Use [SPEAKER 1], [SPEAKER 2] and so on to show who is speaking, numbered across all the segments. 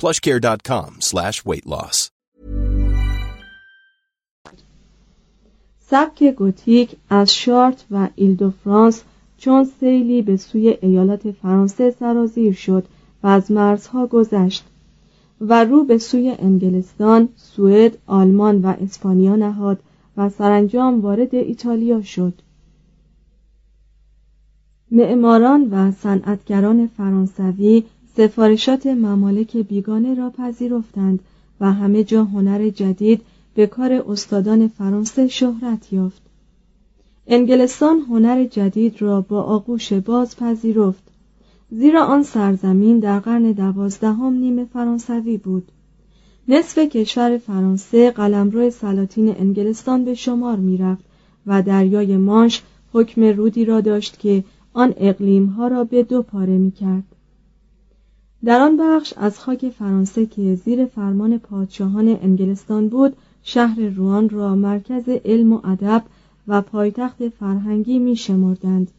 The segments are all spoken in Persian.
[SPEAKER 1] plushcare.com slash weight loss.
[SPEAKER 2] سبک گوتیک از شارت و ایل دو فرانس چون سیلی به سوی ایالات فرانسه سرازیر شد و از مرزها گذشت و رو به سوی انگلستان، سوئد، آلمان و اسپانیا نهاد و سرانجام وارد ایتالیا شد. معماران و صنعتگران فرانسوی سفارشات ممالک بیگانه را پذیرفتند و همه جا هنر جدید به کار استادان فرانسه شهرت یافت انگلستان هنر جدید را با آغوش باز پذیرفت زیرا آن سرزمین در قرن دوازدهم نیمه فرانسوی بود نصف کشور فرانسه قلمرو سلاطین انگلستان به شمار می‌رفت و دریای مانش حکم رودی را داشت که آن اقلیمها را به دو پاره می کرد. در آن بخش از خاک فرانسه که زیر فرمان پادشاهان انگلستان بود شهر روان را مرکز علم و ادب و پایتخت فرهنگی می شمردند.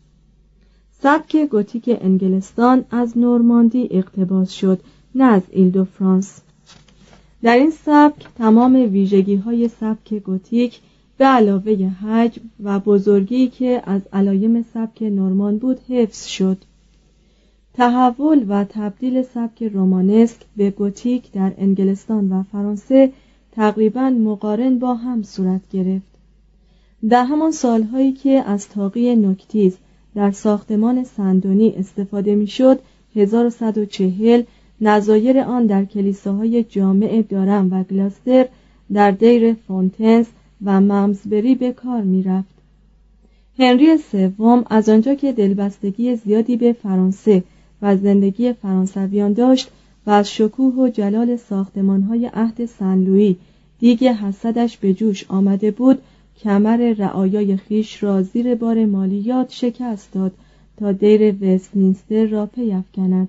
[SPEAKER 2] سبک گوتیک انگلستان از نورماندی اقتباس شد نه از ایل دو فرانس در این سبک تمام ویژگی های سبک گوتیک به علاوه حجم و بزرگی که از علایم سبک نورمان بود حفظ شد تحول و تبدیل سبک رومانسک به گوتیک در انگلستان و فرانسه تقریبا مقارن با هم صورت گرفت. در همان سالهایی که از تاق نوک‌تیز در ساختمان سن‌دنی استفاده می‌شد 1140 نظایر آن در کلیساهای جامع دارم و گلاستر در دیر فونتنس و ممزبری به کار می‌رفت. هنری سوم از آنجا که دلبستگی زیادی به فرانسه و زندگی فرانسویان داشت و از شکوه و جلال ساختمانهای عهد سنلویی دیگ حسدش به جوش آمده بود کمر رعایای خیش را زیر بار مالیات شکست داد تا دیر وستمینستر را پیافکند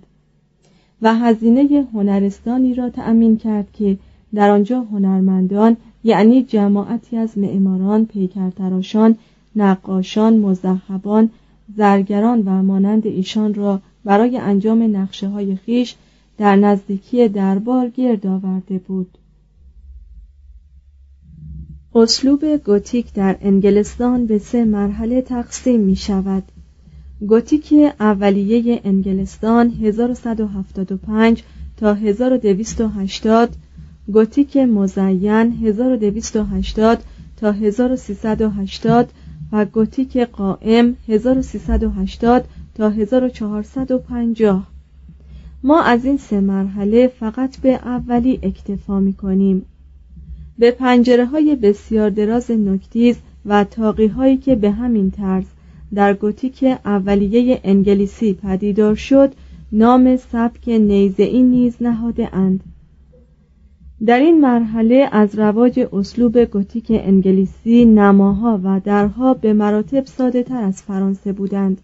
[SPEAKER 2] و هزینه هنرستانی را تأمین کرد که در آنجا هنرمندان یعنی جماعتی از معماران پیکرتراشان نقاشان مذهبان زرگران و مانند ایشان را برای انجام نقشه های خیش در نزدیکی دربار گرد آورده بود. اسلوب گوتیک در انگلستان به سه مرحله تقسیم می شود گوتیک اولیه انگلستان 1175 تا 1280 گوتیک مزین 1280 تا 1380 و گوتیک قائم 1380 تا 1450 ما از این سه مرحله فقط به اولی اکتفا می کنیم به پنجره های بسیار دراز نکتیز و تاقی هایی که به همین طرز در گوتیک اولیه انگلیسی پدیدار شد نام سبک نیزه این نیز نهاده اند در این مرحله از رواج اسلوب گوتیک انگلیسی نماها و درها به مراتب ساده تر از فرانسه بودند.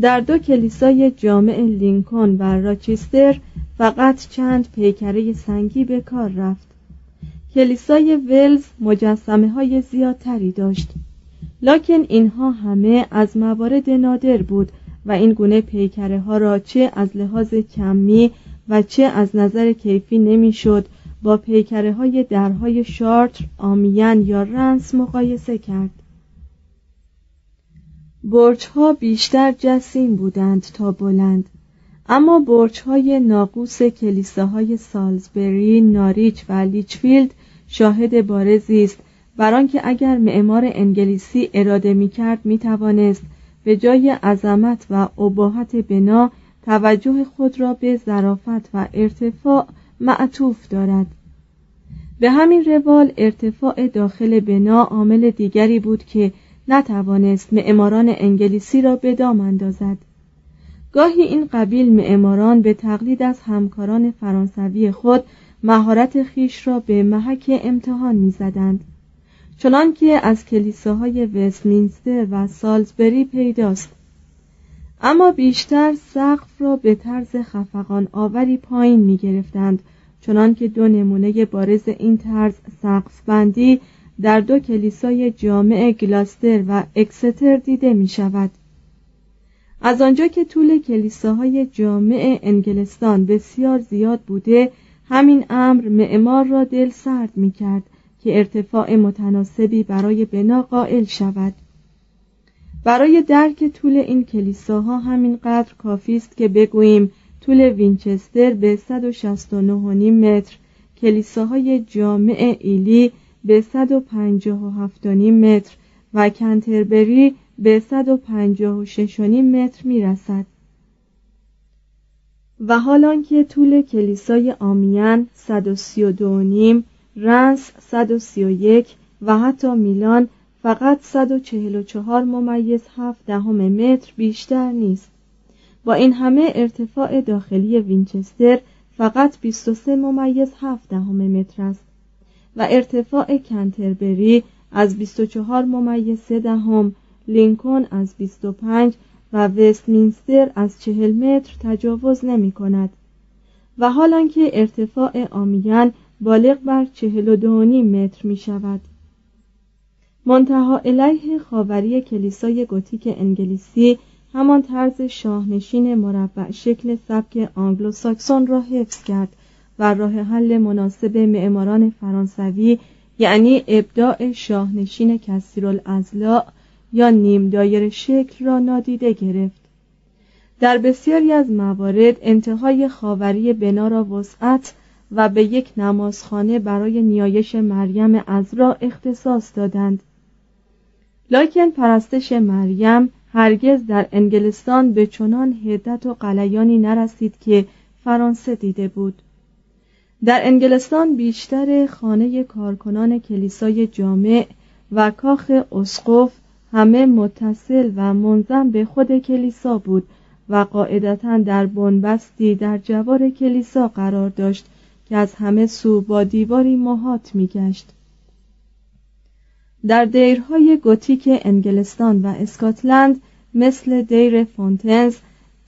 [SPEAKER 2] در دو کلیسای جامع لینکن و راچستر فقط چند پیکره سنگی به کار رفت. کلیسای ولز مجسمه های زیادتری داشت. لکن اینها همه از موارد نادر بود و این گونه پیکره ها را چه از لحاظ کمی و چه از نظر کیفی نمی‌شد. با پیکره های درهای شارتر، آمیان یا رنس مقایسه کرد. برج ها بیشتر جسیم بودند تا بلند اما برج های ناقوس کلیساهای سالزبری، ناریچ و لیچفیلد شاهد بارزی است. بر آنکه اگر معمار انگلیسی اراده می کرد می توانست به جای عظمت و اباحت بنا توجه خود را به ظرافت و ارتفاع معطوف دارد. به همین روال ارتفاع داخل بنا عامل دیگری بود که نتوانست معماران انگلیسی را به دام اندازد. گاهی این قبیل معماران به تقلید از همکاران فرانسوی خود مهارت خیش را به محک امتحان می‌زدند. چنانکه از کلیساهای وستمینستر و سالزبری پیداست. اما بیشتر سقف را به طرز خفقان آوری پایین می گرفتند چنانکه دو نمونه بارز این طرز سقف بندی در دو کلیسای جامع گلاستر و اکستر دیده می شود. از آنجا که طول کلیساهای جامع انگلستان بسیار زیاد بوده همین امر معمار را دل سرد می کرد که ارتفاع متناسبی برای بنا قائل شود. برای درک طول این کلیساها همینقدر کافی است که بگوییم طول وینچستر به 169.5 متر کلیساهای جامع ایلی به 157.5 متر و کنتربری به 156.5 متر می رسد. و حالان که طول کلیسای آمیان 132.5 رنس 131 و حتی میلان فقط 144 ممیز 7 دهم متر بیشتر نیست. با این همه ارتفاع داخلی وینچستر فقط 23 ممیز 7 دهم متر است و ارتفاع کنتربری از 24 ممیز 3 دهم لینکن از 25 و وستمینستر از 40 متر تجاوز نمی کند و حالان که ارتفاع آمیان بالغ بر 42 متر می شود. منتها علیه خاوری کلیسای گوتیک انگلیسی همان طرز شاهنشین مربع شکل سبک آنگلو ساکسون را حفظ کرد و راه حل مناسب معماران فرانسوی یعنی ابداع شاهنشین کثیرالازلاع یا نیم دایر شکل را نادیده گرفت. در بسیاری از موارد انتهای خاوری بنا را وسعت و به یک نمازخانه برای نیایش مریم را اختصاص دادند. لکن پرستش مریم هرگز در انگلستان به چنان هدت و قلیانی نرسید که فرانسه دیده بود. در انگلستان بیشتر خانه کارکنان کلیسای جامع و کاخ اسقف همه متصل و منظم به خود کلیسا بود و قاعدتا در بنبستی در جوار کلیسا قرار داشت که از همه سو با دیواری محاط میگشت. در دیرهای گوتیک انگلستان و اسکاتلند مثل دیر فونتنز،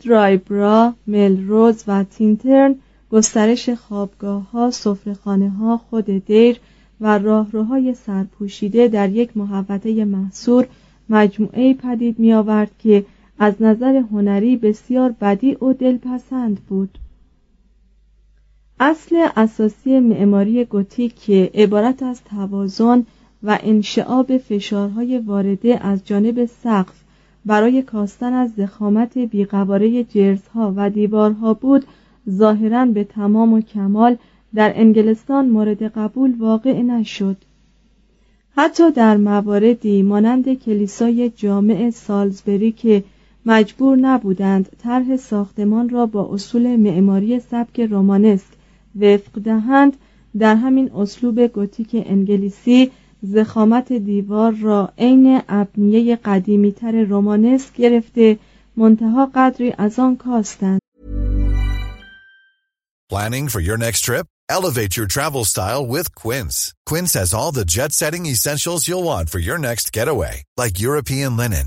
[SPEAKER 2] درایبرا، ملروز و تینترن گسترش خوابگاه ها، سفرخانه ها، خود دیر و راهروهای سرپوشیده در یک محوطه محصور مجموعه پدید می آورد که از نظر هنری بسیار بدی و دلپسند بود. اصل اساسی معماری گوتیک که عبارت از توازن و انشعاب فشارهای وارده از جانب سقف برای کاستن از زخامت بیقواره جرزها و دیوارها بود ظاهرا به تمام و کمال در انگلستان مورد قبول واقع نشد. حتی در مواردی مانند کلیسای جامع سالزبری که مجبور نبودند طرح ساختمان را با اصول معماری سبک رومانسک وفق دهند در همین اسلوب گوتیک انگلیسی زخامت دیوار را عین ابنیه قدیمیتر رومانسک گرفته منتها قدری از آن کاستند
[SPEAKER 3] Planning for your next trip? Elevate your travel style with Quince. Quince has all the jet-setting essentials you'll want for your next getaway, like European linen,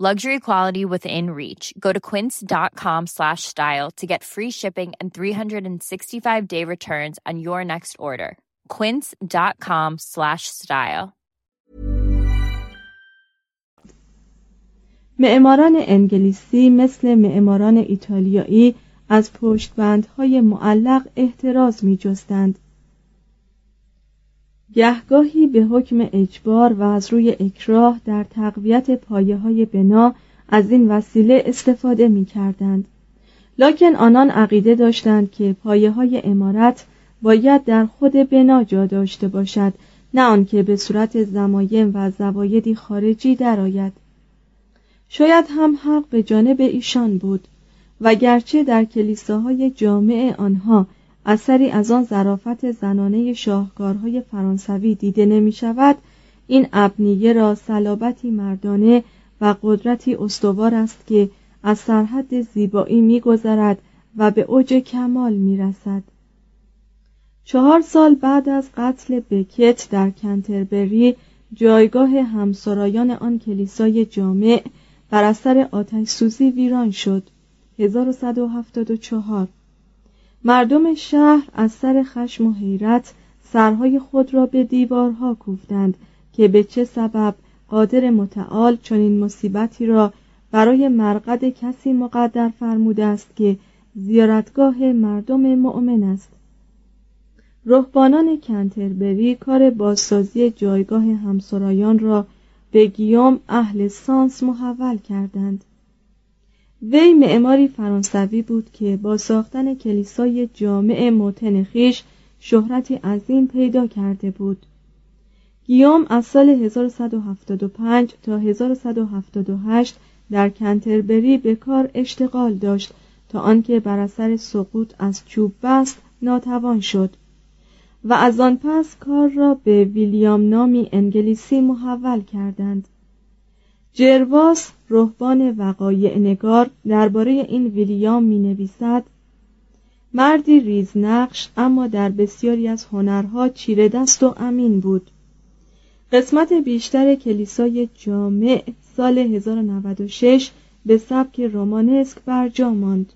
[SPEAKER 4] Luxury quality within reach. Go to quince.com slash style to get free shipping and 365 day returns on your next order. Quince.com slash style.
[SPEAKER 2] معماران انگلیسی مثل معماران ایتالیایی از پشتبندهای معلق احتراز می جستند. گهگاهی به حکم اجبار و از روی اکراه در تقویت پایه های بنا از این وسیله استفاده می کردند. لکن آنان عقیده داشتند که پایه های امارت باید در خود بنا جا داشته باشد نه آنکه به صورت زمایم و زوایدی خارجی درآید. شاید هم حق به جانب ایشان بود و گرچه در کلیساهای جامع آنها اثری از آن ظرافت زنانه شاهکارهای فرانسوی دیده نمی شود این ابنیه را صلابتی مردانه و قدرتی استوار است که از سرحد زیبایی میگذرد و به اوج کمال می رسد. چهار سال بعد از قتل بکت در کنتربری جایگاه همسرایان آن کلیسای جامع بر اثر آتش سوزی ویران شد 1174 مردم شهر از سر خشم و حیرت سرهای خود را به دیوارها کوفتند که به چه سبب قادر متعال چنین مصیبتی را برای مرقد کسی مقدر فرموده است که زیارتگاه مردم مؤمن است. رهبانان کنتربری کار بازسازی جایگاه همسرایان را به گیوم اهل سانس محول کردند. وی معماری فرانسوی بود که با ساختن کلیسای جامع موتن خیش شهرتی عظیم پیدا کرده بود. گیوم از سال 1175 تا 1178 در کنتربری به کار اشتغال داشت تا آنکه بر اثر سقوط از چوب بست ناتوان شد و از آن پس کار را به ویلیام نامی انگلیسی محول کردند. جرواس رهبان وقایع نگار درباره این ویلیام می نویسد مردی ریزنقش اما در بسیاری از هنرها چیره دست و امین بود. قسمت بیشتر کلیسای جامع سال 1096 به سبک رومانسک برجا ماند.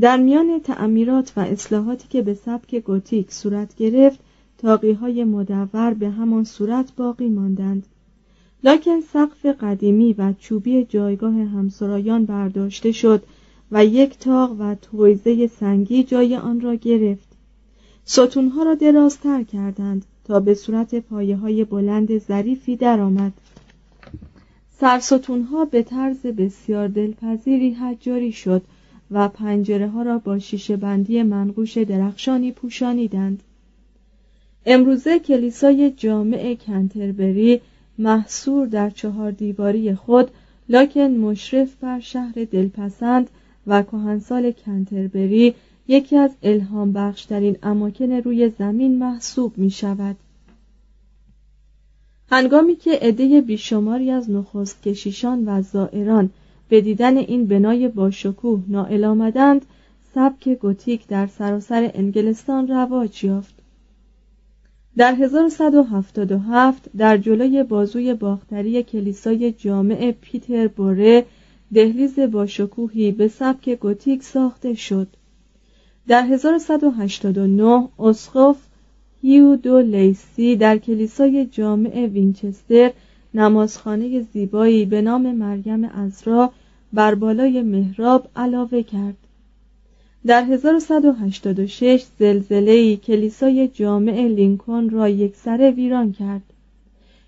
[SPEAKER 2] در میان تعمیرات و اصلاحاتی که به سبک گوتیک صورت گرفت تاقی های مدور به همان صورت باقی ماندند. لکن سقف قدیمی و چوبی جایگاه همسرایان برداشته شد و یک تاق و تویزه سنگی جای آن را گرفت. ستونها را درازتر کردند تا به صورت پایه های بلند ظریفی درآمد. سرستونها به طرز بسیار دلپذیری حجاری شد و پنجره ها را با شیشه بندی منقوش درخشانی پوشانیدند. امروزه کلیسای جامع کنتربری محصور در چهار دیواری خود لکن مشرف بر شهر دلپسند و کهنسال کنتربری یکی از الهام بخشترین اماکن روی زمین محسوب می شود هنگامی که عده بیشماری از نخست کشیشان و زائران به دیدن این بنای باشکوه نائل آمدند سبک گوتیک در سراسر انگلستان رواج یافت. در 1177 در جلوی بازوی باختری کلیسای جامع پیتر بوره دهلیز باشکوهی به سبک گوتیک ساخته شد. در 1189 اسقف هیودو لیسی در کلیسای جامع وینچستر نمازخانه زیبایی به نام مریم ازرا بر بالای محراب علاوه کرد. در 1186 زلزله‌ای کلیسای جامع لینکن را یکسره ویران کرد.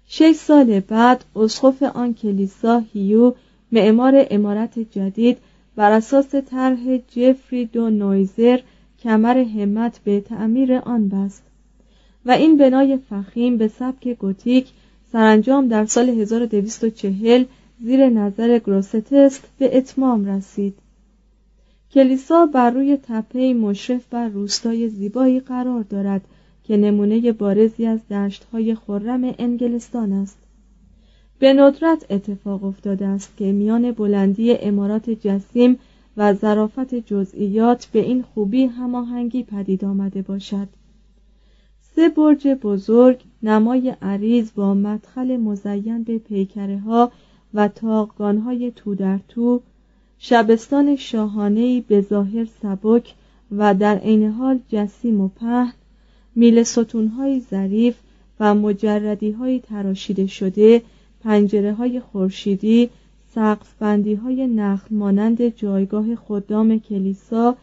[SPEAKER 2] شش سال بعد اسقف آن کلیسا هیو معمار امارت جدید بر اساس طرح جفری دو نویزر کمر همت به تعمیر آن بست و این بنای فخیم به سبک گوتیک سرانجام در سال 1240 زیر نظر گروستست به اتمام رسید. کلیسا بر روی تپه مشرف بر روستای زیبایی قرار دارد که نمونه بارزی از دشتهای خرم انگلستان است. به ندرت اتفاق افتاده است که میان بلندی امارات جسیم و ظرافت جزئیات به این خوبی هماهنگی پدید آمده باشد. سه برج بزرگ نمای عریض با مدخل مزین به پیکره ها و تاقگان های تو در تو شبستان شاهانهی به ظاهر سبک و در عین حال جسیم و پهن میل ستونهای ظریف و مجردی های تراشیده شده پنجره های خورشیدی سقف بندی های نخل مانند جایگاه خدام کلیسا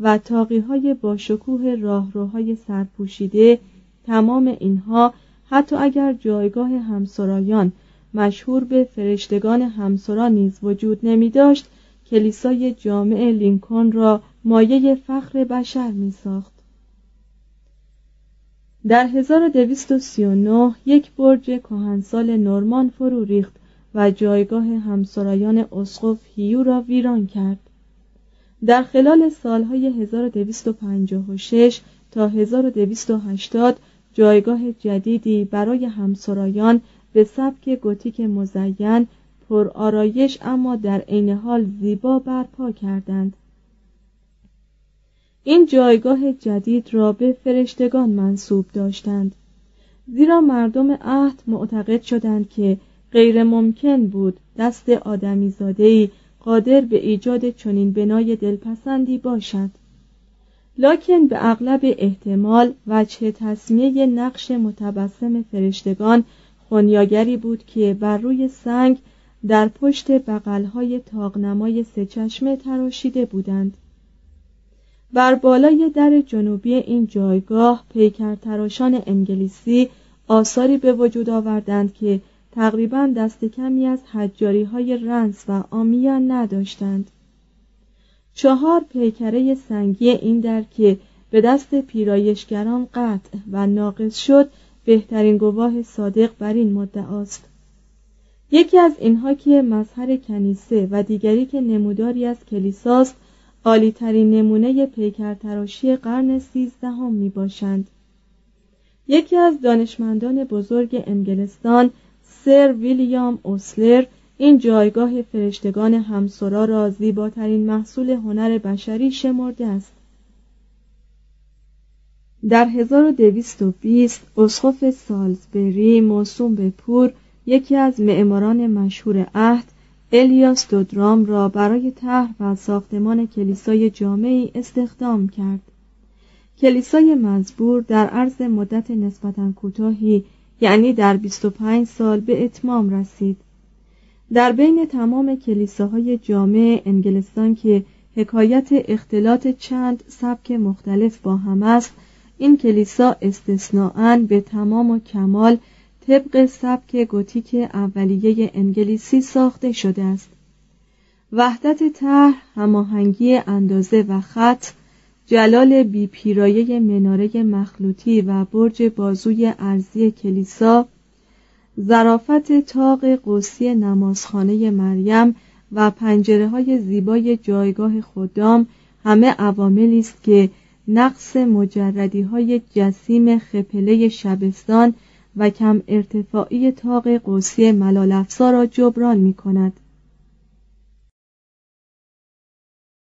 [SPEAKER 2] و تاقی های با شکوه راهروهای سرپوشیده تمام اینها حتی اگر جایگاه همسرایان مشهور به فرشتگان همسرا نیز وجود نمی داشت کلیسای جامع لینکن را مایه فخر بشر می ساخت. در 1239 یک برج کهنسال نورمان فرو ریخت و جایگاه همسرایان اسقف هیو را ویران کرد. در خلال سالهای 1256 تا 1280 جایگاه جدیدی برای همسرایان به سبک گوتیک مزین پر آرایش اما در عین حال زیبا برپا کردند. این جایگاه جدید را به فرشتگان منصوب داشتند. زیرا مردم عهد معتقد شدند که غیر ممکن بود دست آدمیزادهی قادر به ایجاد چنین بنای دلپسندی باشد. لکن به اغلب احتمال وجه تصمیه نقش متبسم فرشتگان خونیاگری بود که بر روی سنگ در پشت بغلهای تاغنمای سه چشمه تراشیده بودند. بر بالای در جنوبی این جایگاه پیکر تراشان انگلیسی آثاری به وجود آوردند که تقریبا دست کمی از حجاری های رنس و آمیان نداشتند. چهار پیکره سنگی این در که به دست پیرایشگران قطع و ناقص شد بهترین گواه صادق بر این مدعاست. یکی از اینها که مظهر کنیسه و دیگری که نموداری از کلیساست عالیترین نمونه پیکر تراشی قرن سیزدهم می باشند یکی از دانشمندان بزرگ انگلستان سر ویلیام اوسلر این جایگاه فرشتگان همسرا را زیباترین محصول هنر بشری شمرده است. در 1220 اسقف سالزبری موسوم به پور یکی از معماران مشهور عهد الیاس دودرام را برای طرح و ساختمان کلیسای جامعی استخدام کرد. کلیسای مزبور در عرض مدت نسبتا کوتاهی یعنی در 25 سال به اتمام رسید. در بین تمام کلیساهای جامع انگلستان که حکایت اختلاط چند سبک مختلف با هم است این کلیسا استثناعا به تمام و کمال طبق سبک گوتیک اولیه انگلیسی ساخته شده است. وحدت طرح هماهنگی اندازه و خط جلال بی پیرایه مناره مخلوطی و برج بازوی ارزی کلیسا ظرافت تاق قوسی نمازخانه مریم و پنجره های زیبای جایگاه خدام همه عواملی است که نقص مجردی های جسیم خپله شبستان و کم ارتفاعی تاق قوسی ملال را جبران می کند.